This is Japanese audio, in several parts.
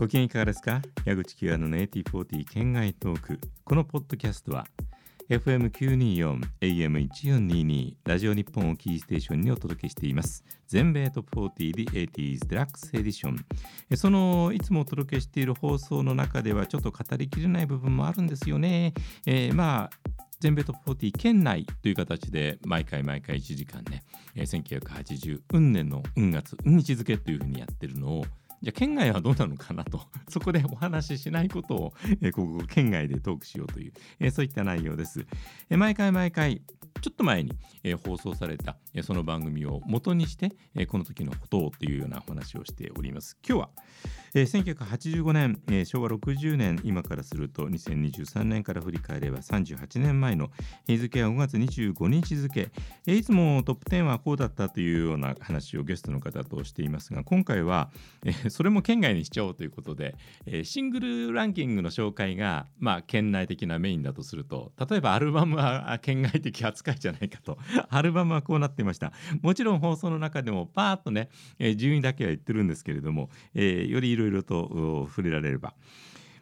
ご機嫌いかがですか？矢口清のネイティ40県外トーク。このポッドキャストは FM924 AM1422 ラジオ日本をキーステーションにお届けしています。全米トップ40 The 80s デラックスエディション。そのいつもお届けしている放送の中ではちょっと語りきれない部分もあるんですよね、えー、まあ全米トップ40県内という形で毎回毎回1時間ね、えー、1980運年の運月運日付というふうにやってるのをじゃあ県外はどうなのかなと。そこでお話ししないことを、えー、ここ県外でトークしようという、えー、そういった内容です、えー、毎回毎回ちょっと前に、えー、放送された、えー、その番組を元にして、えー、この時のことをっていうようなお話をしております。今日は、えー、1985年、えー、昭和60年今からすると2023年から振り返れば38年前の日付は5月25日付、えー、いつもトップ10はこうだったというような話をゲストの方としていますが今回は、えー、それも県外にしちゃおうということで、えー、シングルランキングの紹介が、まあ、県内的なメインだとすると例えばアルバムは県外的扱いじゃないかと。アルバムはこうなっていました。もちろん放送の中でもパーッとね、えー、順位だけは言ってるんですけれども、えー、よりいろいろと触れられれば。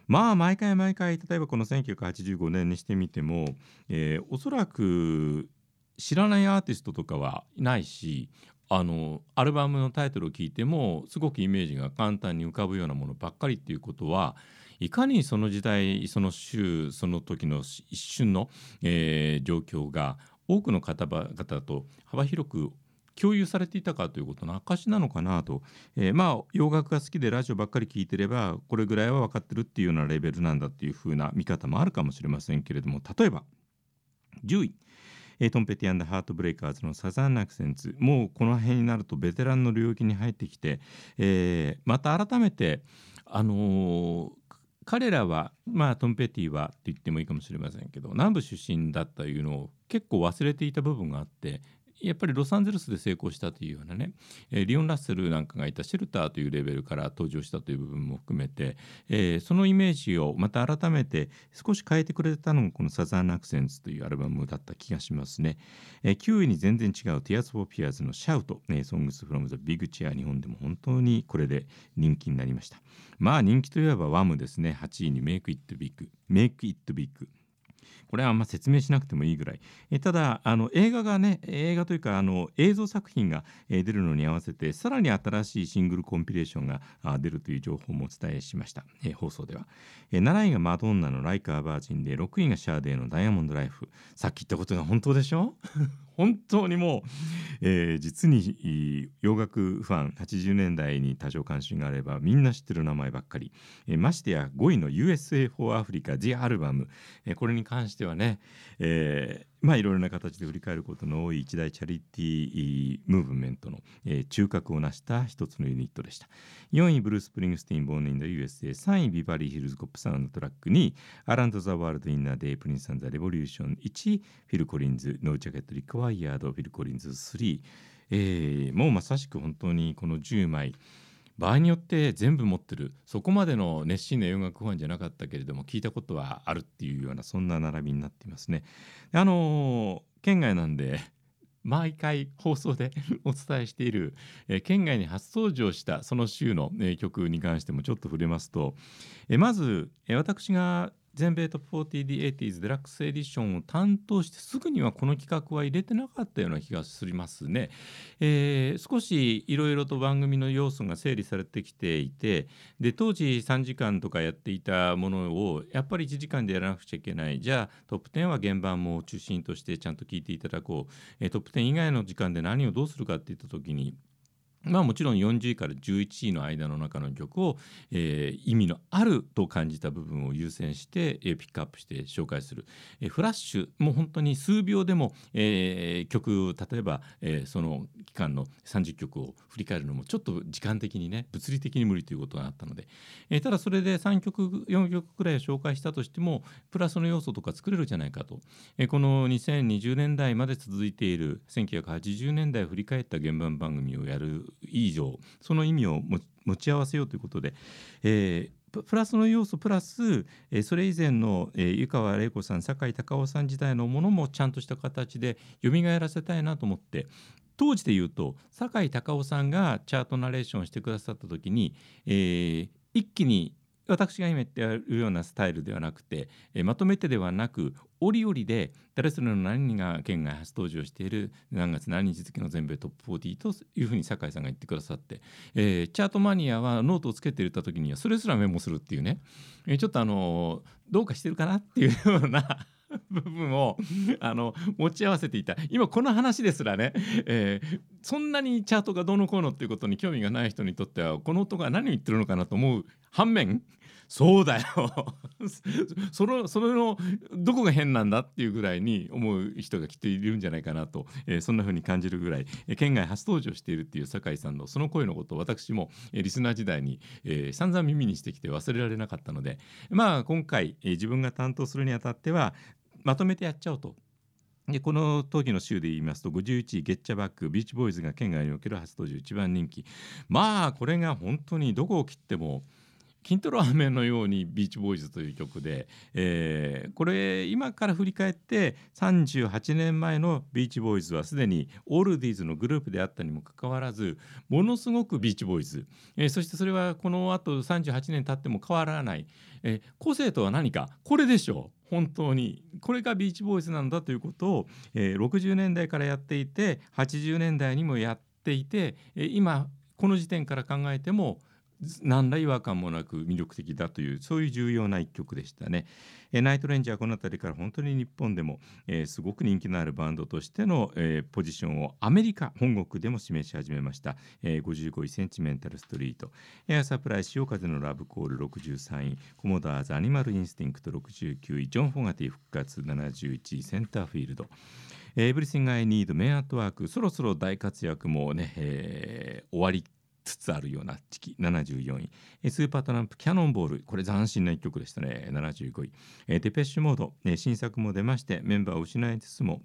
まあ毎回毎回例えばこの1985年にしてみても、えー、おそらく知らないアーティストとかはいないしあのアルバムのタイトルを聞いてもすごくイメージが簡単に浮かぶようなものばっかりっていうことはいかにその時代その週その時の一瞬の、えー、状況が多くの方々と幅広く共有されていたかということの証なのかなと、えー、まあ洋楽が好きでラジオばっかり聞いてればこれぐらいは分かってるっていうようなレベルなんだっていう風な見方もあるかもしれませんけれども。例えば10位トンペティハートブレイカーズのサザンナクセンツもうこの辺になるとベテランの領域に入ってきて、えー、また改めてあのー、彼らはまあトムペティはって言ってもいいかもしれませんけど南部出身だったというのを結構忘れていた部分があってやっぱりロサンゼルスで成功したというようなね、えー、リオン・ラッセルなんかがいたシェルターというレベルから登場したという部分も含めて、えー、そのイメージをまた改めて少し変えてくれたのがこの「サザン・アクセンツ」というアルバムだった気がしますね。えー、9位に全然違う「Tears for Fears」の「Shout」ね「Songs from the Big Chair」日本でも本当にこれで人気になりました。まあ人気といえばワムですね8位に「Make It Big」「Make It Big」これはあんま説明しなくてもいいぐらい。えただあの映画がね映画というかあの映像作品が、え出るのに合わせてさらに新しいシングルコンピレーションが出るという情報もお伝えしました、え放送では、え7位がマドンナの「Like a Virgin」で6位がシャーデーの「Diamond Life」さっき言ったことが本当でしょ？本当にもう、えー、実に洋楽ファン80年代に多少関心があればみんな知ってる名前ばっかり、えー、ましてや5位の USA for Africa のアルバム、えー、これに関してはね、えー、まあいろいろな形で振り返ることの多い一大チャリティームーブメントの、えー、中核を成した一つのユニットでした。4位ブルース・プリングスティン・ボーン・イン・ド・ USA3 位ビバリー・ヒルズ・コップサウンドトラック2位Around the World in a Day プリンス・アンド・ザ・レボリューション1位フィル・コリンズ No Jacket Required フィル・コリンズさん、えー、もうまさしく本当にこの10枚場合によって全部持ってるそこまでの熱心な洋楽ファンじゃなかったけれども聞いたことはあるっていうようなそんな並びになっていますね。あの圏外なんで毎回放送で お伝えしている、えー、圏外に初登場したその週の、えー、曲に関してもちょっと触れますと、えー、まず、えー、私が全米トップ 40D80s デラックスエディションを担当してすぐにはこの企画は入れてなかったような気がしますね。えー、少しいろいろと番組の要素が整理されてきていてで当時3時間とかやっていたものをやっぱり1時間でやらなくちゃいけないじゃあトップ10は現場も中心としてちゃんと聞いていただこう、えー、トップ10以外の時間で何をどうするかっていった時にまあ、もちろん40位から11位の間の中の曲を、えー、意味のあると感じた部分を優先して、えー、ピックアップして紹介する、えー、フラッシュもう本当に数秒でも、えー、曲例えば、えー、その期間の30曲を振り返るのもちょっと時間的にね物理的に無理ということがあったので、えー、ただそれで3曲4曲くらい紹介したとしてもプラスの要素とか作れるじゃないかと、えー、この2020年代まで続いている1980年代を振り返った現場番組をやる以上その意味を持ち合わせようということで、えー、プラスの要素プラス、えー、それ以前の、えー、湯川玲子さん酒井隆夫さん時代のものもちゃんとした形で蘇らせたいなと思って当時で言うと酒井隆夫さんがチャートナレーションしてくださった時に、えー、一気に私が今言ってるようなスタイルではなくて、えまとめてではなく折々で誰それの何が県外初登場している何月何日付の全米トップ40というふうに酒井さんが言ってくださって、えー、チャートマニアはノートをつけていた時にはそれすらメモするっていうね、えー、ちょっとあのどうかしてるかなっていうような 部分をあの持ち合わせていた。今この話ですらね、えー、そんなにチャートがどうのこうのっていうことに興味がない人にとってはこの音が何を言ってるのかなと思う反面 そうだよ。そのそれのどこが変なんだっていうぐらいに思う人がきっといるんじゃないかなと、えー、そんな風に感じるぐらい、えー、圏外初登場しているっていう酒井さんのその声のことを私も、えー、リスナー時代に、えー、散々耳にしてきて忘れられなかったのでまあ今回、えー、自分が担当するにあたってはまとめてやっちゃおうと。でこの当時の州で言いますと51位ゲッチャバックビーチボーイズが県外における初登場一番人気。まあこれが本当にどこを切っても金トロ飴のようにビーチボーイズという曲で、えー、これ今から振り返って38年前のビーチボーイズはすでにオールディーズのグループであったにもかかわらずものすごくビーチボーイズ、えー、そしてそれはこのあと38年経っても変わらない、えー、個性とは何か？これでしょう。本当に。これがビーチボーイズなんだということを、えー、60年代からやっていて80年代にもやっていて、えー、今この時点から考えても何ら違和感もなく魅力的だというそういう重要な一曲でしたね。えナイトレンジャーこの辺りから本当に日本でも、えー、すごく人気のあるバンドとしての、えー、ポジションをアメリカ本国でも示し始めました、えー、55位 Sentimental Street。エアサプライ潮風のラブコール63位。コモドアーズ Animal Instinct 69位。ジョン・フォガティ復活71位。 Centerfield。 Everything I Need メン・アット・ワーク。そろそろ大活躍もね、えー、終わりつつあるような時期74位。スーパートランプ Cannonball。これ斬新な一曲でしたね。75位。デペッシュモード。新作も出ましてメンバーを失いつつも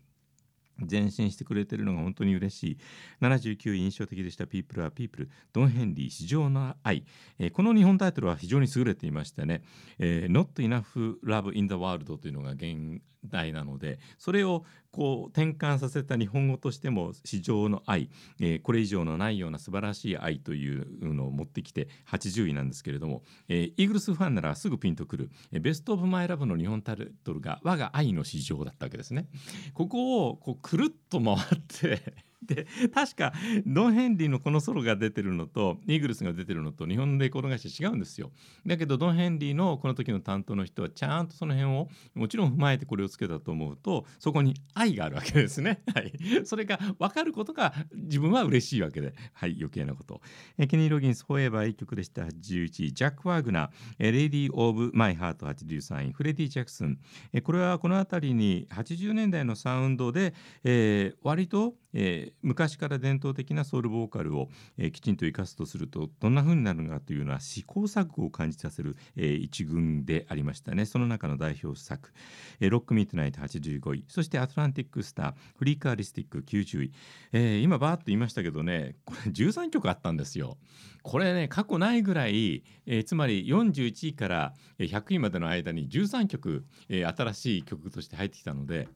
前進してくれてるのが本当に嬉しい。79位印象的でした「People are People」ドン・ヘンリー「市場の愛」えー、この日本タイトルは非常に優れていましてね「えー、Not Enough Love in the World」というのが現代なのでそれをこう転換させた日本語としても市場の愛、えー、これ以上のないような素晴らしい愛というのを持ってきて80位なんですけれども、えー、イーグルスファンならすぐピンとくる、ベスト・オブ・マイ・ラブの日本タイトルが我が愛の市場だったわけですね。ここをこくるっと回ってで確かドン・ヘンリーのこのソロが出てるのとイーグルスが出てるのと日本のレコード会社違うんですよ。だけどドン・ヘンリーのこの時の担当の人はちゃんとその辺をもちろん踏まえてこれをつけたと思うとそこに愛があるわけですね、はい、それが分かることが自分は嬉しいわけで。はい余計なこと。えケニー・ロギンス「フォーエバー」1曲でした。81位。ジャック・ワーグナー「レディー・オブ・マイ・ハート」83位。フレディ・ジャクソン。えこれはこの辺りに80年代のサウンドで、えー、割とえー、昔から伝統的なソウルボーカルを、えー、きちんと生かすとするとどんな風になるのかというのは試行錯誤を感じさせる、えー、一群でありましたねその中の代表作「えー、ロック・ミートナイト」85位そして「アトランティック・スター」「フリーカーリスティック」90位、えー、今バーッと言いましたけどねこれ13曲あったんですよ。これね過去ないぐらい、えー、つまり41位から100位までの間に13曲、えー、新しい曲として入ってきたので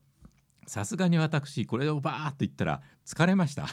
さすがに私これをバーッと言ったら疲れました。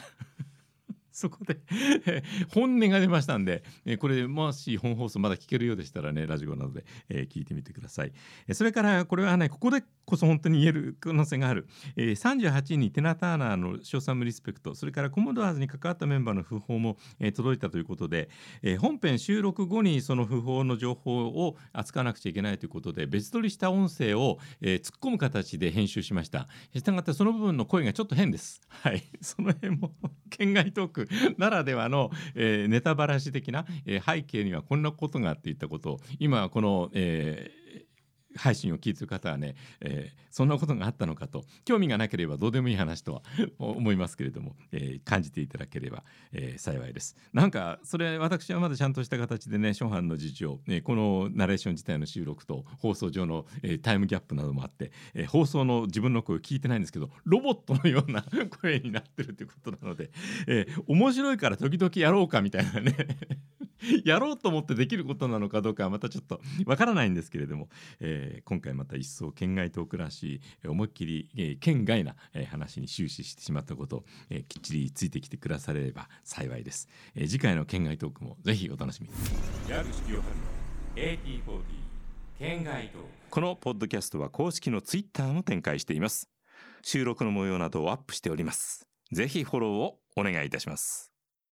そこで 本音が出ましたんで、えこれもし本放送まだ聞けるようでしたらねラジオなどで、え、聞いてみてください、えそれからこれはねここでこそ本当に言える可能性がある、えー、38位にテナ・ターナーの賞賛無リスペクト。それからコモドアーズに関わったメンバーの訃報も、え、届いたということで、え、本編収録後にその訃報の情報を扱わなくちゃいけないということで別撮りした音声を、え、突っ込む形で編集しました。したがってその部分の声がちょっと変です。はい。その辺も 県外トーク。ならではの、えー、ネタバラシ的な、えー、背景にはこんなことがあって言ったことを今この、えー配信を聞いてる方はね、えー、そんなことがあったのかと興味がなければどうでもいい話とは 思いますけれども、えー、感じていただければ、えー、幸いです。なんかそれ私はまだちゃんとした形でね初版の事情、ね、このナレーション自体の収録と放送上の、えー、タイムギャップなどもあって、えー、放送の自分の声を聞いてないんですけどロボットのような 声になってるということなので、えー、面白いから時々やろうかみたいなね やろうと思ってできることなのかどうかはまたちょっとわからないんですけれども、ええー、今回また一層県外トークらしい思いっきり、えー、県外な、えー、話に終始してしまったことを、えー、きっちりついてきてくだされれば幸いです、えー、次回の県外トークもぜひお楽しみに。県外トーク。このポッドキャストは公式のツイッターも展開しています。収録の模様などをアップしております。ぜひフォローをお願いいたします